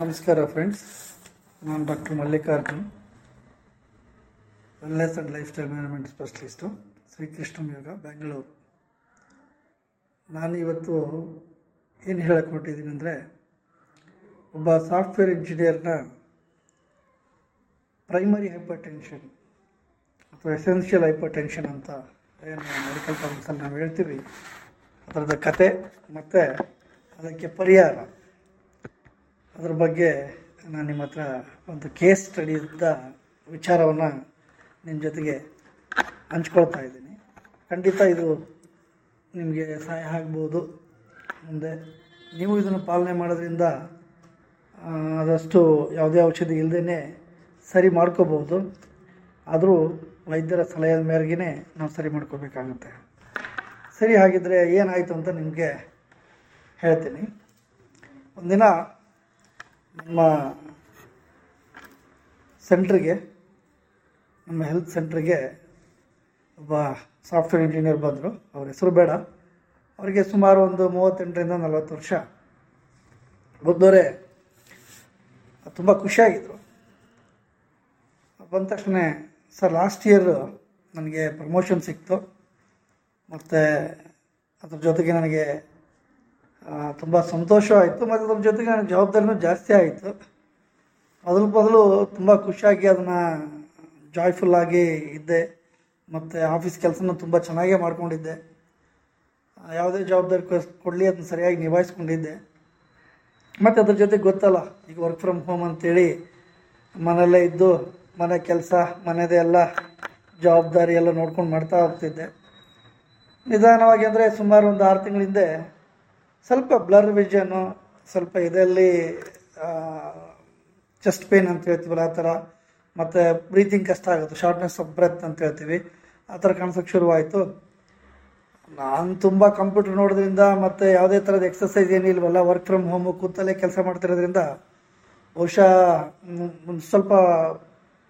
ನಮಸ್ಕಾರ ಫ್ರೆಂಡ್ಸ್ ನಾನು doctor Mallikarjun. Wellness and lifestyle management specialist Shrikrishna Yoga Bengaluru ನಾನು ಇವತ್ತು ಏನು ಹೇಳಕ್ಕೆ ಹೊರಟಿದ್ದೀನಿ ಅಂದರೆ, ಒಬ್ಬ ಸಾಫ್ಟ್ವೇರ್ ಇಂಜಿನಿಯರ್ನ ಪ್ರೈಮರಿ ಹೈಪರ್ ಟೆನ್ಷನ್ ಅಥವಾ ಎಸೆನ್ಷಿಯಲ್ ಹೈಪರ್ ಟೆನ್ಷನ್ ಅಂತ ಏನು ಮೆಡಿಕಲ್ ಟರ್ಮ್ಸಲ್ಲಿ ನಾವು ಹೇಳ್ತೀವಿ. ಅದರದ ಕತೆ ಮತ್ತು ಅದಕ್ಕೆ ಪರಿಹಾರ. ಅದ್ರ ಬಗ್ಗೆ ನಾನು ನಿಮ್ಮ ಹತ್ರ ಒಂದು ಕೇಸ್ ಸ್ಟಡಿಯಿಂದ ವಿಚಾರವನ್ನು ನಿಮ್ಮ ಜೊತೆಗೆ ಹಂಚ್ಕೊಳ್ತಾ ಇದ್ದೀನಿ. ಖಂಡಿತ ಇದು ನಿಮಗೆ ಸಹಾಯ ಆಗ್ಬೋದು. ಮುಂದೆ ನೀವು ಇದನ್ನು ಪಾಲನೆ ಮಾಡೋದ್ರಿಂದ ಆದಷ್ಟು ಯಾವುದೇ ಔಷಧಿ ಇಲ್ಲದೇ ಸರಿ ಮಾಡ್ಕೋಬೋದು ಆದರೂ ವೈದ್ಯರ ಸಲಹೆ ಮೇರೆಗೆ ನಾವು ಸರಿ ಮಾಡ್ಕೋಬೇಕಾಗುತ್ತೆ. ಸರಿ ಹಾಗಿದ್ದರೆ ಏನಾಯಿತು ಅಂತ ನಿಮಗೆ ಹೇಳ್ತೀನಿ. ಒಂದಿನ ನಮ್ಮ ಸೆಂಟ್ರಿಗೆ ನಮ್ಮ ಹೆಲ್ತ್ ಸೆಂಟ್ರಿಗೆ ಒಬ್ಬ ಸಾಫ್ಟ್ವೇರ್ ಇಂಜಿನಿಯರ್ ಬಂದರು. ಅವ್ರ ಹೆಸರು ಬೇಡ. ಅವರಿಗೆ ಸುಮಾರು ಒಂದು ಮೂವತ್ತೆಂಟರಿಂದ ನಲವತ್ತು ವರ್ಷ ಬಂದವರೇ ತುಂಬ ಖುಷಿಯಾಗಿದ್ದರು ಬಂದ ತಕ್ಷಣ ಸರ್ ಲಾಸ್ಟ್ ಇಯರ್ ನನಗೆ ಪ್ರಮೋಷನ್ ಸಿಕ್ತು. ಮತ್ತು ಅದ್ರ ಜೊತೆಗೆ ನನಗೆ ತುಂಬ ಸಂತೋಷ ಆಯಿತು ಮತ್ತು ಅದ್ರ ಜೊತೆಗೆ ನನಗೆ ಜವಾಬ್ದಾರಿನೂ ಜಾಸ್ತಿ ಆಯಿತು. ಮೊದಲು ಮೊದಲು ತುಂಬ ಖುಷಿಯಾಗಿ ಅದನ್ನು ಜಾಯ್ಫುಲ್ಲಾಗಿ ಇದ್ದೆ. ಮತ್ತು ಆಫೀಸ್ ಕೆಲಸನೂ ತುಂಬ ಚೆನ್ನಾಗೇ ಮಾಡ್ಕೊಂಡಿದ್ದೆ. ಯಾವುದೇ ಜವಾಬ್ದಾರಿ ಕೊಡಲಿ, ಅದನ್ನ ಸರಿಯಾಗಿ ನಿಭಾಯಿಸ್ಕೊಂಡಿದ್ದೆ. ಮತ್ತು ಅದ್ರ ಜೊತೆ ಗೊತ್ತಲ್ಲ, ಈಗ ವರ್ಕ್ ಫ್ರಮ್ ಹೋಮ್ ಅಂತೇಳಿ ಮನೆಯಲ್ಲೇ ಇದ್ದು, ಮನೆ ಕೆಲಸ, ಮನೆಯದೇ ಎಲ್ಲ ಜವಾಬ್ದಾರಿ ಎಲ್ಲ ನೋಡ್ಕೊಂಡು ಮಾಡ್ತಾ ಹೋಗ್ತಿದ್ದೆ. ನಿಧಾನವಾಗಿ ಅಂದರೆ ಸುಮಾರು ಒಂದು ಆರು ತಿಂಗಳ ಹಿಂದೆ ಸ್ವಲ್ಪ ಬ್ಲರ್ ವಿಷನ್ನು, ಸ್ವಲ್ಪ ಇದರಲ್ಲಿ ಚೆಸ್ಟ್ ಪೇನ್ ಅಂತ ಹೇಳ್ತೀವಲ್ಲ, ಆ ಥರ. ಮತ್ತು ಬ್ರೀತಿಂಗ್ ಕಷ್ಟ ಆಗುತ್ತೆ ಶಾರ್ಟ್ನೆಸ್ ಆಫ್ ಬ್ರೆತ್ ಅಂತ ಹೇಳ್ತೀವಿ. ಆ ಥರ ಕಾಣಿಸೋಕ್ಕೆ ಶುರುವಾಯಿತು. ನಾನು ತುಂಬ ಕಂಪ್ಯೂಟರ್ ನೋಡೋದ್ರಿಂದ ಮತ್ತು ಯಾವುದೇ ಥರದ ಎಕ್ಸಸೈಸ್ ಏನಿಲ್ವಲ್ಲ ವರ್ಕ್ ಫ್ರಮ್ ಹೋಮು ಕೂತಲ್ಲೇ ಕೆಲಸ ಮಾಡ್ತಿರೋದ್ರಿಂದ, ಬಹುಶಃ ಸ್ವಲ್ಪ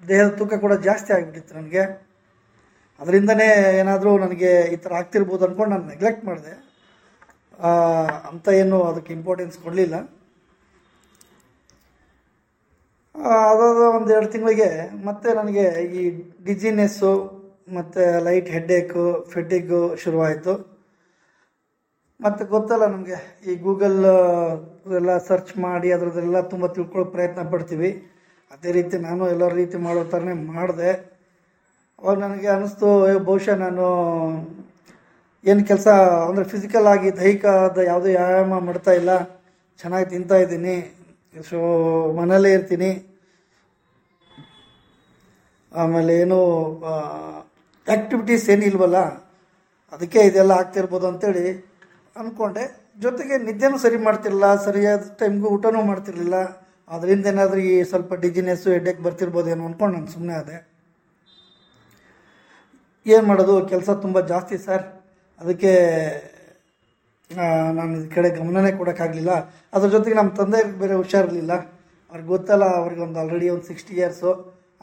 ದೇಹದ ತೂಕ ಕೂಡ ಜಾಸ್ತಿ ಆಗಿಬಿಟ್ಟಿತ್ತು ನನಗೆ. ಅದರಿಂದನೇ ಏನಾದರೂ ನನಗೆ ಈ ಥರ ಆಗ್ತಿರ್ಬೋದು ಅಂದ್ಕೊಂಡು ನಾನು ನೆಗ್ಲೆಕ್ಟ್ ಮಾಡಿದೆ. ಅಂತ ಏನು ಅದಕ್ಕೆ ಇಂಪಾರ್ಟೆನ್ಸ್ ಕೊಡಲಿಲ್ಲ. ಅದಾದ ಒಂದು ಎರಡು ತಿಂಗಳಿಗೆ ಮತ್ತೆ ನನಗೆ ಈ ಡಿಜಿನೆಸ್ಸು ಮತ್ತು ಲೈಟ್ ಹೆಡ್ಡೇಕು ಫಿಟ್ಟಿಗು ಶುರುವಾಯಿತು. ಮತ್ತು ಗೊತ್ತಲ್ಲ ನಮಗೆ, ಈ ಗೂಗಲ್ ಎಲ್ಲ ಸರ್ಚ್ ಮಾಡಿ ಅದರದ್ದೆಲ್ಲ ತುಂಬ ತಿಳ್ಕೊಳ್ಳೋ ಪ್ರಯತ್ನ ಪಡ್ತೀವಿ. ಅದೇ ರೀತಿ ನಾನು ಎಲ್ಲ ರೀತಿ ಮಾಡೋ ಥರನೇ ಮಾಡಿದೆ. ಅವಾಗ ನನಗೆ ಅನ್ನಿಸ್ತು ಬಹುಶಃ ನಾನು ಏನು ಕೆಲಸ ಅಂದರೆ ಫಿಸಿಕಲ್ ಆಗಿ ದೈಹಿಕದ ಯಾವುದೇ ವ್ಯಾಯಾಮ ಮಾಡ್ತಾ ಇಲ್ಲ. ಚೆನ್ನಾಗಿ ತಿಂತಾ ಇದ್ದೀನಿ. ಸೊ ಮನೇಲೇ ಇರ್ತೀನಿ. ಆಮೇಲೆ ಏನು ಆ್ಯಕ್ಟಿವಿಟೀಸ್ ಏನಿಲ್ವಲ್ಲ ಅದಕ್ಕೆ ಇದೆಲ್ಲ ಆಗ್ತಿರ್ಬೋದು ಅಂತೇಳಿ ಅಂದ್ಕೊಂಡೆ ಜೊತೆಗೆ ನಿದ್ದೆನೂ ಸರಿ ಮಾಡ್ತಿರಲಿಲ್ಲ, ಸರಿಯಾದ ಟೈಮ್ಗೂ ಊಟನೂ ಮಾಡ್ತಿರಲಿಲ್ಲ. ಅದರಿಂದ ಏನಾದರೂ ಈ ಸ್ವಲ್ಪ ಡಿಜಿನೆಸ್ಸು ಹೆಡ್ಡೇಕ್ ಬರ್ತಿರ್ಬೋದೇನೋ ಅಂದ್ಕೊಂಡು ನಾನು ಸುಮ್ಮನೆ ಆದೆ. ಏನು ಮಾಡೋದು? ಕೆಲಸ ತುಂಬ ಜಾಸ್ತಿ ಸರ್ ಅದಕ್ಕೆ ನಾನು ಇದ್ರ ಕಡೆ ಗಮನನೇ ಕೊಡೋಕ್ಕಾಗಲಿಲ್ಲ. ಅದ್ರ ಜೊತೆಗೆ ನಮ್ಮ ತಂದೆ ಬೇರೆ ಹುಷಾರಿರಲಿಲ್ಲ. ಅವ್ರಿಗೆ ಗೊತ್ತಲ್ಲ, ಅವ್ರಿಗೆ ಒಂದು ಆಲ್ರೆಡಿ ಒಂದು ಸಿಕ್ಸ್ಟಿ ಇಯರ್ಸು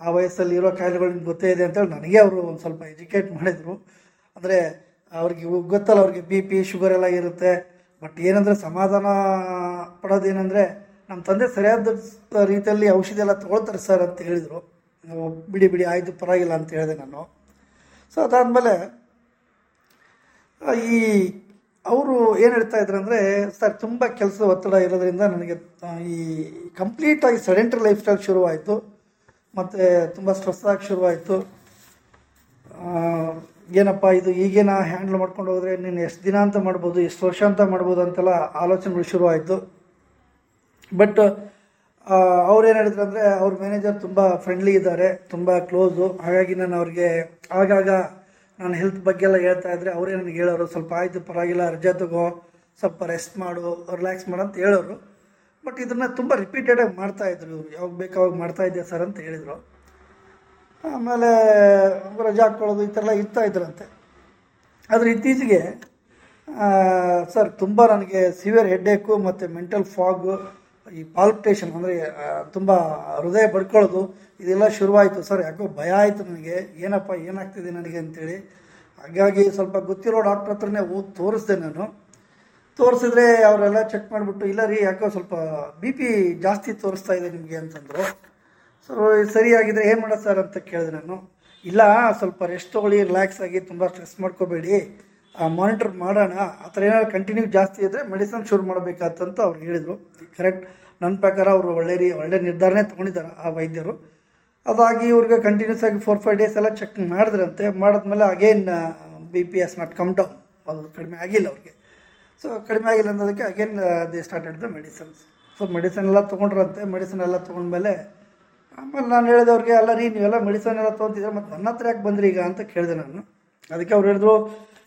ಆ ವಯಸ್ಸಲ್ಲಿ ಇರೋ ಕಾಯಿಲೆಗಳು ಗೊತ್ತೇ ಇದೆ ಅಂತೇಳಿ ನನಗೆ ಅವರು ಒಂದು ಸ್ವಲ್ಪ ಎಜುಕೇಟ್ ಮಾಡಿದರು. ಅಂದರೆ, ಅವ್ರಿಗೆ ಗೊತ್ತಲ್ಲ, ಅವ್ರಿಗೆ ಬಿ ಪಿ ಶುಗರ್ ಎಲ್ಲ ಇರುತ್ತೆ. ಬಟ್ ಏನಂದರೆ ಸಮಾಧಾನ ಪಡೋದೇನೆಂದರೆ, ನಮ್ಮ ತಂದೆ ಸರಿಯಾದ ರೀತಿಯಲ್ಲಿ ಔಷಧಿ ಎಲ್ಲ ತೊಗೊಳ್ತಾರೆ ಸರ್ ಅಂತ ಹೇಳಿದರು. ಬಿಡಿ ಬಿಡಿ, ಆಯಿತು, ಪರವಾಗಿಲ್ಲ ಅಂತ ಹೇಳಿದೆ ನಾನು. ಸೊ ಅದಾದಮೇಲೆ ಈ ಅವರು ಏನು ಹೇಳ್ತಾ ಇದ್ರು ಅಂದರೆ, ಸರ್, ತುಂಬ ಕೆಲಸದ ಒತ್ತಡ ಇರೋದ್ರಿಂದ ನನಗೆ ಈ ಕಂಪ್ಲೀಟಾಗಿ ಸೆಡೆಂಟ್ರಿ ಲೈಫ್ ಸ್ಟೈಲ್ ಶುರುವಾಯಿತು. ಮತ್ತು ತುಂಬ ಸ್ಟ್ರೆಸ್ ಆಗಿ ಶುರುವಾಯಿತು. ಏನಪ್ಪ ಇದು, ಈಗೇನ ಹ್ಯಾಂಡಲ್ ಮಾಡ್ಕೊಂಡು ಹೋದರೆ ನೀನು ಎಷ್ಟು ದಿನ ಅಂತ ಮಾಡ್ಬೋದು, ಎಷ್ಟು ವರ್ಷ ಅಂತ ಮಾಡ್ಬೋದು ಅಂತೆಲ್ಲ ಆಲೋಚನೆಗಳು ಶುರುವಾಯಿತು. ಬಟ್ ಅವ್ರು ಏನು ಹೇಳಿದ್ರು ಅಂದರೆ, ಅವ್ರ ಮ್ಯಾನೇಜರ್ ತುಂಬ ಫ್ರೆಂಡ್ಲಿ ಇದ್ದಾರೆ, ತುಂಬ ಕ್ಲೋಸು ಹಾಗಾಗಿ ನಾನು ಅವ್ರಿಗೆ ಆಗಾಗ ನಾನು ಹೆಲ್ತ್ ಬಗ್ಗೆ ಎಲ್ಲ ಹೇಳ್ತಾ ಇದ್ರೆ ಅವರೇ ನನಗೆ ಹೇಳೋರು, ಸ್ವಲ್ಪ ಆಯಿತು, ಪರವಾಗಿಲ್ಲ, ರಜಾ ತಗೋ, ಸ್ವಲ್ಪ ರೆಸ್ಟ್ ಮಾಡು ರಿಲ್ಯಾಕ್ಸ್ ಮಾಡು ಅಂತ ಹೇಳೋರು. ಬಟ್ ಇದನ್ನು ತುಂಬ ರಿಪೀಟೆಡಾಗಿ ಮಾಡ್ತಾಯಿದ್ರು ಇವರು ಯಾವಾಗ ಬೇಕಾವಾಗ ಮಾಡ್ತಾ ಇದ್ದೆ ಸರ್ ಅಂತ ಹೇಳಿದರು. ಆಮೇಲೆ ರಜೆ ಹಾಕ್ಕೊಳ್ಳೋದು ಈ ಥರ ಎಲ್ಲ ಇರ್ತಾ ಇದ್ರಂತೆ. ಆದರೆ ಇತ್ತೀಚೆಗೆ ಸರ್ ತುಂಬ ನನಗೆ ಸಿವಿಯರ್ ಹೆಡ್ಡೇಕು ಮತ್ತು ಮೆಂಟಲ್ ಫಾಗು ಈ ಪಾಲ್ಪಿಟೇಷನ್ ಅಂದರೆ ತುಂಬ ಹೃದಯ ಬಡ್ಕೊಳ್ಳೋದು ಇದೆಲ್ಲ ಶುರುವಾಯಿತು. ಸರ್, ಯಾಕೋ ಭಯ ಆಯಿತು ನನಗೆ. ಏನಪ್ಪ, ಏನಾಗ್ತಿದೆ ನನಗೆ ಅಂತೇಳಿ. ಹಾಗಾಗಿ ಸ್ವಲ್ಪ ಗೊತ್ತಿರೋ ಡಾಕ್ಟ್ರ್ ಹತ್ರನೇ ಹೋಗಿ ತೋರಿಸ್ದೆ ನಾನು. ತೋರಿಸಿದ್ರೆ ಅವರೆಲ್ಲ ಚೆಕ್ ಮಾಡಿಬಿಟ್ಟು, ಇಲ್ಲ ರೀ, ಯಾಕೋ ಸ್ವಲ್ಪ ಬಿ ಪಿ ಜಾಸ್ತಿ ತೋರಿಸ್ತಾ ಇದೆ ನಿಮಗೆ ಅಂತಂದರು. ಸೊ ಸರಿಯಾಗಿದ್ರೆ ಏನು ಮಾಡೋದು ಸರ್ ಅಂತ ಕೇಳಿದೆ ನಾನು. ಇಲ್ಲ, ಸ್ವಲ್ಪ ರೆಸ್ಟ್ ತೊಗೊಳ್ಳಿ ರಿಲ್ಯಾಕ್ಸ್ ಆಗಿ, ತುಂಬ ಸ್ಟ್ರೆಸ್ ಮಾಡ್ಕೋಬೇಡಿ. ಮಾನಿಟರ್ ಮಾಡೋಣ. ಆ ಥರ ಏನಾದ್ರು ಕಂಟಿನ್ಯೂ ಜಾಸ್ತಿ ಇದ್ದರೆ ಮೆಡಿಸನ್ ಶುರು ಮಾಡಬೇಕಾತಂತ ಅವ್ರು ಹೇಳಿದರು. ಕರೆಕ್ಟ್ ನನ್ನ ಪ್ರಕಾರ ಅವರು ಒಳ್ಳೆ ರೀ, ಒಳ್ಳೆ ನಿರ್ಧಾರನೇ ತೊಗೊಂಡಿದ್ದಾರೆ ಆ ವೈದ್ಯರು. ಅದಾಗಿ ಇವ್ರಿಗೆ ಕಂಟಿನ್ಯೂಸ್ ಆಗಿ ಫೋರ್ ಫೈವ್ ಡೇಸ್ ಎಲ್ಲ ಚೆಕ್ ಮಾಡಿದ್ರಂತೆ. ಮಾಡಿದ್ಮೇಲೆ again B P is not come down ಅದು ಕಡಿಮೆ ಆಗಿಲ್ಲ ಅವ್ರಿಗೆ. ಸೊ ಕಡಿಮೆ ಆಗಿಲ್ಲ ಅನ್ನೋದಕ್ಕೆ again they started the medicines so medicine ಎಲ್ಲ ತೊಗೊಂಡ್ರಂತೆ. ಮೆಡಿಸನ್ ಎಲ್ಲ ತೊಗೊಂಡ್ಮೇಲೆ ಆಮೇಲೆ ನಾನು ಹೇಳಿದೆ ಅವ್ರಿಗೆ, ಅಲ್ಲ ರೀ, ನೀವೆಲ್ಲ ಮೆಡಿಸನ್ ಎಲ್ಲ ತೊಗೊಂತಿದ್ರೆ ಮತ್ತು ನನ್ನ ಹತ್ರ ಯಾಕೆ ಬಂದ್ರಿ ಈಗ? ಅಂತ ಕೇಳಿದೆ ನಾನು. ಅದಕ್ಕೆ ಅವ್ರು ಹೇಳಿದ್ರು,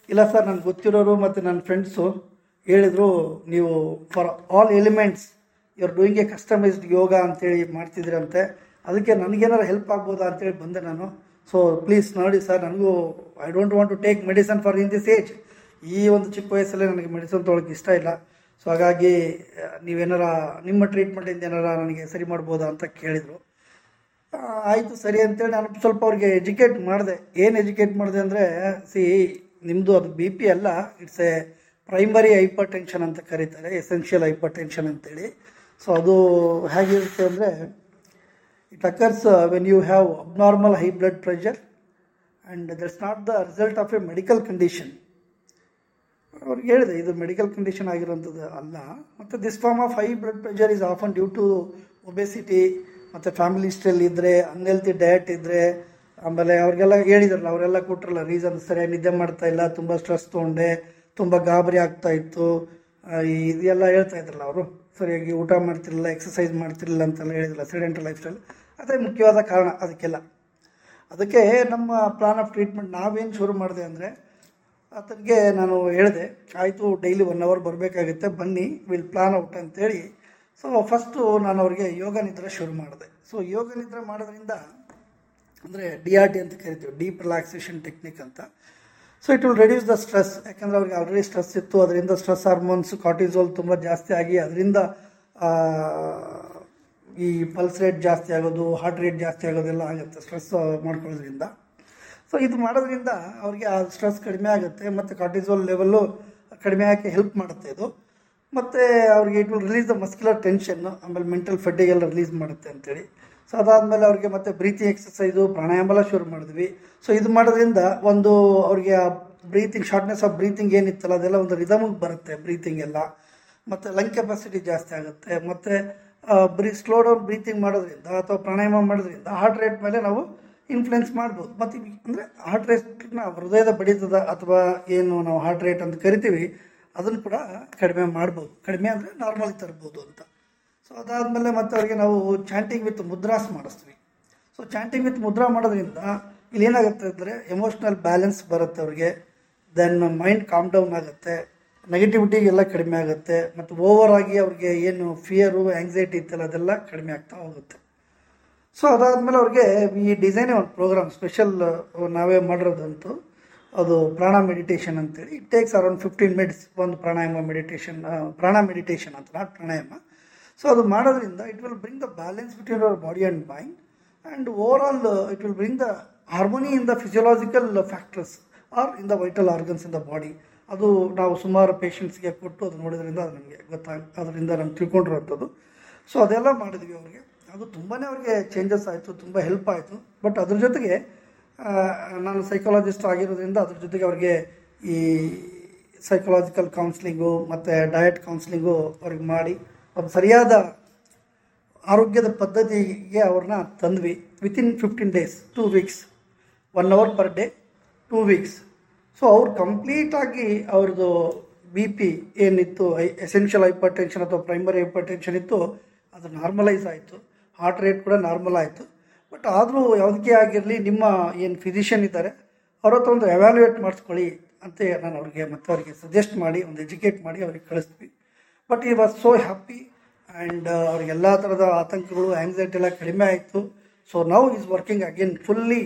ಇಲ್ಲ ಸರ್, ನನಗೆ ಗೊತ್ತಿರೋರು ಮತ್ತು ನನ್ನ ಫ್ರೆಂಡ್ಸು ಹೇಳಿದರು, ನೀವು for all elements you doing a customised yoga ಅಂತೇಳಿ ಮಾಡ್ತಿದ್ದೀರಂತೆ. ಅದಕ್ಕೆ ನನಗೇನಾರು ಹೆಲ್ಪ್ ಆಗ್ಬೋದಾ ಅಂತೇಳಿ ಬಂದೆ ನಾನು. ಸೊ ಪ್ಲೀಸ್ ನೋಡಿ ಸರ್ ನನಗೂ I don't want to take medicine for in this age ಈ ಒಂದು ಚಿಕ್ಕ ವಯಸ್ಸಲ್ಲೇ ನನಗೆ ಮೆಡಿಸನ್ ತೊಗೊಳಕ್ಕೆ ಇಷ್ಟ ಇಲ್ಲ. ಸೊ ಹಾಗಾಗಿ ನೀವೇನಾರ, ನಿಮ್ಮ ಟ್ರೀಟ್ಮೆಂಟಿಂದ ಏನಾರ ನನಗೆ ಸರಿ ಮಾಡ್ಬೋದಾ ಅಂತ ಕೇಳಿದರು. ಆಯಿತು ಸರಿ ಅಂತೇಳಿ ನಾನು ಸ್ವಲ್ಪ ಅವ್ರಿಗೆ ಎಜುಕೇಟ್ ಮಾಡಿದೆ. ಏನು ಎಜುಕೇಟ್ ಮಾಡಿದೆ ಅಂದರೆ ಸಿ ನಿಮ್ಮದು ಅದು ಬಿ ಪಿ ಅಲ್ಲ it's a primary hypertension ಅಂತ ಕರೀತಾರೆ ಎಸೆನ್ಷಿಯಲ್ ಹೈಪರ್ ಟೆನ್ಷನ್ ಅಂತೇಳಿ. ಸೊ ಅದು ಹೇಗಿರುತ್ತೆ ಅಂದರೆ it occurs when you have abnormal high blood pressure and that's not the result of a medical condition ಅವ್ರಿಗೆ ಹೇಳಿದೆ, ಇದು ಮೆಡಿಕಲ್ ಕಂಡೀಷನ್ ಆಗಿರೋಂಥದ್ದು ಅಲ್ಲ. ಮತ್ತು this form of high blood pressure is often due to obesity ಮತ್ತು family ಹಿಸ್ಟ್ರಿಯಲ್ಲಿ ಇದ್ದರೆ unhealthy diet ಇದ್ದರೆ ಆಮೇಲೆ ಅವ್ರಿಗೆಲ್ಲ ಹೇಳಿದ್ರಲ್ಲ, ಅವರೆಲ್ಲ ಕೊಟ್ಟರಲ್ಲ ರೀಸನ್ ಸರಿಯಾಗಿ ನಿದ್ದೆ ಮಾಡ್ತಾ ಇಲ್ಲ, ತುಂಬ ಸ್ಟ್ರೆಸ್ ತೊಗೊಂಡೆ, ತುಂಬ ಗಾಬರಿ ಆಗ್ತಾ ಇತ್ತು ಇದೆಲ್ಲ ಹೇಳ್ತಾ ಇದ್ರಲ್ಲ ಅವರು. ಸರಿಯಾಗಿ ಊಟ ಮಾಡ್ತಿರಲಿಲ್ಲ ಎಕ್ಸಸೈಸ್ ಮಾಡ್ತಿರಲಿಲ್ಲ ಅಂತೆಲ್ಲ ಹೇಳಿದ್ರಲ್ಲ ಸಿಡೆಂಟಲ್ ಲೈಫ್ ಸ್ಟೈಲ್ ಅದೇ ಮುಖ್ಯವಾದ ಕಾರಣ ಅದಕ್ಕೆಲ್ಲ. ಅದಕ್ಕೆ ನಮ್ಮ ಪ್ಲಾನ್ ಆಫ್ ಟ್ರೀಟ್ಮೆಂಟ್ ನಾವೇನು ಶುರು ಮಾಡಿದೆ ಅಂದರೆ, ಆತನಿಗೆ ನಾನು ಹೇಳಿದೆ, ಆಯಿತು ಡೈಲಿ ಒನ್ ಅವರ್ ಬರಬೇಕಾಗುತ್ತೆ, ಬನ್ನಿ ವಿಲ್ ಪ್ಲಾನ್ ಔಟ್ ಅಂತೇಳಿ. ಸೊ ಫಸ್ಟು ನಾನು ಅವ್ರಿಗೆ ಯೋಗ ನಿದ್ರೆ ಶುರು ಮಾಡಿದೆ. ಸೊ ಯೋಗ ನಿದ್ರೆ ಮಾಡೋದ್ರಿಂದ ಅಂದರೆ ಡಿ ಆರ್ ಟಿ ಅಂತ ಕರಿತೀವಿ ಡೀಪ್ ರಿಲ್ಯಾಕ್ಸೇಷನ್ ಟೆಕ್ನಿಕ್ ಅಂತ. So it will reduce the stress ಯಾಕಂದರೆ ಅವ್ರಿಗೆ ಆಲ್ರೆಡಿ ಸ್ಟ್ರೆಸ್ ಇತ್ತು, ಅದರಿಂದ ಸ್ಟ್ರೆಸ್ ಹಾರ್ಮೋನ್ಸ್ ಕಾರ್ಟಿಸೋಲ್ ತುಂಬ ಜಾಸ್ತಿ ಆಗಿ, ಅದರಿಂದ ಈ ಪಲ್ಸ್ ರೇಟ್ ಜಾಸ್ತಿ ಆಗೋದು ಹಾರ್ಟ್ ರೇಟ್ ಜಾಸ್ತಿ ಆಗೋದೆಲ್ಲ ಆಗುತ್ತೆ ಸ್ಟ್ರೆಸ್ ಮಾಡ್ಕೊಳ್ಳೋದ್ರಿಂದ. ಸೊ ಇದು ಮಾಡೋದ್ರಿಂದ ಅವ್ರಿಗೆ ಆ ಸ್ಟ್ರೆಸ್ ಕಡಿಮೆ ಆಗುತ್ತೆ ಮತ್ತು ಕಾರ್ಟಿಸೋಲ್ ಲೆವೆಲ್ಲು ಕಡಿಮೆ ಆಗಿ ಹೆಲ್ಪ್ ಮಾಡುತ್ತೆ ಇದು. ಮತ್ತು ಅವ್ರಿಗೆ it will release the muscular tension ಆಮೇಲೆ ಮೆಂಟಲ್ ಫೆಡ್ಡಿಗೆಲ್ಲ ರಿಲೀಸ್ ಮಾಡುತ್ತೆ ಅಂತೇಳಿ. ಸೊ ಅದಾದಮೇಲೆ ಅವ್ರಿಗೆ ಮತ್ತೆ ಬ್ರೀತಿಂಗ್ ಎಕ್ಸಸೈಸು ಪ್ರಾಣಾಯಾಮೆಲ್ಲ ಶುರು ಮಾಡಿದ್ವಿ. ಸೊ ಇದು ಮಾಡೋದ್ರಿಂದ ಒಂದು ಅವ್ರಿಗೆ ಆ ಬ್ರೀತಿಂಗ್ ಶಾರ್ಟ್ನೆಸ್ ಆಫ್ ಬ್ರೀತಿಂಗ್ ಏನಿತ್ತಲ್ಲ ಅದೆಲ್ಲ ಒಂದು ರಿದಮಿಗೆ ಬರುತ್ತೆ ಬ್ರೀತಿಂಗ್ ಎಲ್ಲ. ಮತ್ತು ಲಂಗ್ ಕೆಪಾಸಿಟಿ ಜಾಸ್ತಿ ಆಗುತ್ತೆ. ಮತ್ತು ಬ್ರೀ ಸ್ಲೋ ಡೌನ್ ಬ್ರೀತಿಂಗ್ ಮಾಡೋದ್ರಿಂದ ಅಥವಾ ಪ್ರಾಣಾಯಾಮ ಮಾಡೋದ್ರಿಂದ ಹಾರ್ಟ್ ರೇಟ್ ಮೇಲೆ ನಾವು ಇನ್ಫ್ಲುಯೆನ್ಸ್ ಮಾಡ್ಬೋದು. ಮತ್ತು ಅಂದರೆ ಹಾರ್ಟ್ ರೇಟ್ನ ಹೃದಯದ ಬಡಿತದ ಅಥವಾ ಏನು ನಾವು ಹಾರ್ಟ್ ರೇಟ್ ಅಂತ ಕರಿತೀವಿ, ಅದನ್ನು ಕೂಡ ಕಡಿಮೆ ಮಾಡ್ಬೋದು. ಕಡಿಮೆ ಅಂದರೆ ನಾರ್ಮಲ್ಗೆ ತರ್ಬೋದು ಅಂತ. ಸೊ ಅದಾದಮೇಲೆ ಮತ್ತೆ ಅವರಿಗೆ ನಾವು ಚಾಂಟಿಂಗ್ ವಿತ್ ಮುದ್ರಾಸ್ ಮಾಡಿಸ್ತೀವಿ. ಸೊ ಚಾಂಟಿಂಗ್ ವಿತ್ ಮುದ್ರಾ ಮಾಡೋದ್ರಿಂದ ಇಲ್ಲಿ ಏನಾಗುತ್ತೆ ಅಂದರೆ ಎಮೋಷ್ನಲ್ ಬ್ಯಾಲೆನ್ಸ್ ಬರುತ್ತೆ ಅವ್ರಿಗೆ. ದೆನ್ ಮೈಂಡ್ ಕಾಮ್ ಡೌನ್ ಆಗುತ್ತೆ. ನೆಗೆಟಿವಿಟಿ ಎಲ್ಲ ಕಡಿಮೆ ಆಗುತ್ತೆ. ಮತ್ತು ಓವರ್ ಆಗಿ ಅವ್ರಿಗೆ ಏನು ಫಿಯರು ಆ್ಯಂಗ್ಸೈಟಿ ಇತ್ತಲ್ಲ, ಅದೆಲ್ಲ ಕಡಿಮೆ ಆಗ್ತಾ ಹೋಗುತ್ತೆ. ಸೊ ಅದಾದಮೇಲೆ ಅವ್ರಿಗೆ ಈ ಡಿಸೈನೇ ಒಂದು ಪ್ರೋಗ್ರಾಮ್ ಸ್ಪೆಷಲ್ ನಾವೇ ಮಾಡಿರೋದಂತೂ ಅದು ಪ್ರಾಣ ಮೆಡಿಟೇಷನ್ ಅಂತೇಳಿ. It takes around fifteen minutes ಒಂದು ಪ್ರಾಣಾಯಾಮ ಮೆಡಿಟೇಷನ್ ಪ್ರಾಣ ಮೆಡಿಟೇಷನ್ ಅಂತ, ನಾಟ್ ಪ್ರಾಣಾಯಾಮ. ಸೊ ಅದು ಮಾಡೋದ್ರಿಂದ it will bring the balance between our body and mind and overall it will bring the harmony in the physiological factors are in the vital organs in the body ಅದು ನಾವು ಸುಮಾರು ಪೇಷಂಟ್ಸ್ಗೆ ಕೊಟ್ಟು ಅದು ನೋಡಿದ್ರಿಂದ ಅದು ನಮಗೆ ಗೊತ್ತಾಗ, ಅದರಿಂದ ನಮ್ಗೆ ತಿಳ್ಕೊಂಡಿರೋಂಥದ್ದು ಸೊ ಅದೆಲ್ಲ ಮಾಡಿದ್ವಿ ಅವ್ರಿಗೆ. ಅದು ತುಂಬಾ ಅವ್ರಿಗೆ ಚೇಂಜಸ್ ಆಯಿತು, ತುಂಬ ಹೆಲ್ಪ್ ಆಯಿತು. ಬಟ್ ಅದ್ರ ಜೊತೆಗೆ ನಾನು ಸೈಕಾಲಜಿಸ್ಟ್ ಆಗಿರೋದ್ರಿಂದ ಅದ್ರ ಜೊತೆಗೆ ಅವ್ರಿಗೆ ಈ ಸೈಕಲಾಜಿಕಲ್ ಕೌನ್ಸ್ಲಿಂಗು ಮತ್ತು ಡಯಟ್ ಕೌನ್ಸ್ಲಿಂಗು ಅವ್ರಿಗೆ ಮಾಡಿ, ಒಂದು ಸರಿಯಾದ ಆರೋಗ್ಯದ ಪದ್ಧತಿಗೆ ಅವ್ರನ್ನ ತಂದ್ವಿ. Within fifteen days two weeks one hour per day two weeks so ಅವ್ರು ಕಂಪ್ಲೀಟಾಗಿ ಅವ್ರದ್ದು ಬಿ ಪಿ ಏನಿತ್ತು, ಐ ಎಸೆನ್ಷಿಯಲ್ ಹೈಪರ್ ಟೆನ್ಷನ್ ಅಥವಾ ಪ್ರೈಮರಿ ಹೈಪರ್ ಟೆನ್ಷನ್ ಇತ್ತು, ಅದು ನಾರ್ಮಲೈಸ್ ಆಯಿತು. ಹಾರ್ಟ್ ರೇಟ್ ಕೂಡ ನಾರ್ಮಲ್ ಆಯಿತು. ಬಟ್ ಆದರೂ ಯಾವುದಕ್ಕೆ ಆಗಿರಲಿ, ನಿಮ್ಮ ಏನು ಫಿಸಿಷಿಯನ್ ಇದ್ದಾರೆ, ಅವ್ರ ಹತ್ರ ಒಂದು ಎವ್ಯಾಲ್ಯೂಯೇಟ್ ಮಾಡಿಸ್ಕೊಳ್ಳಿ ಅಂತ ನಾನು ಅವ್ರಿಗೆ ಮತ್ತು ಅವರಿಗೆ ಸಜೆಸ್ಟ್ ಮಾಡಿ, ಒಂದು ಎಜುಕೇಟ್ ಮಾಡಿ ಅವ್ರಿಗೆ ಕಳಿಸ್ತೀವಿ. ಬಟ್ ಈ ವಾಸ್ ಸೋ ಹ್ಯಾಪಿ ಆ್ಯಂಡ್ ಅವ್ರಿಗೆಲ್ಲ ಥರದ ಆತಂಕಗಳು ಆ್ಯಂಗ್ಸೈಟಿ ಎಲ್ಲ ಕಡಿಮೆ ಆಯಿತು. So now is working again fully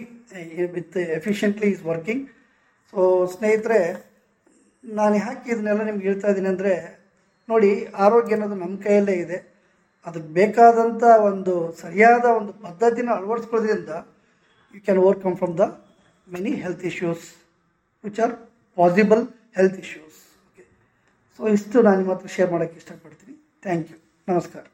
with efficiently is working so ಸ್ನೇಹಿತರೆ, ನಾನು ಯಾಕೆ ಇದನ್ನೆಲ್ಲ ನಿಮ್ಗೆ ಹೇಳ್ತಾ ಇದ್ದೀನಿ ಅಂದರೆ, ನೋಡಿ, ಆರೋಗ್ಯ ಅನ್ನೋದು ನಮ್ಮ ಕೈಯಲ್ಲೇ ಇದೆ. ಅದಕ್ಕೆ ಬೇಕಾದಂಥ ಒಂದು ಸರಿಯಾದ ಒಂದು ಪದ್ಧತಿನ ಅಳವಡಿಸ್ಕೊಳ್ಳೋದ್ರಿಂದ you can overcome from the many health issues which are possible health issues okay so ಇಷ್ಟು ನಾನು ನಿಮ್ಮ ಹತ್ರ ಶೇರ್ ಮಾಡೋಕ್ಕೆ ಇಷ್ಟಪಡ್ತೀನಿ. ಥ್ಯಾಂಕ್ ಯು ನಮಸ್ಕಾರ.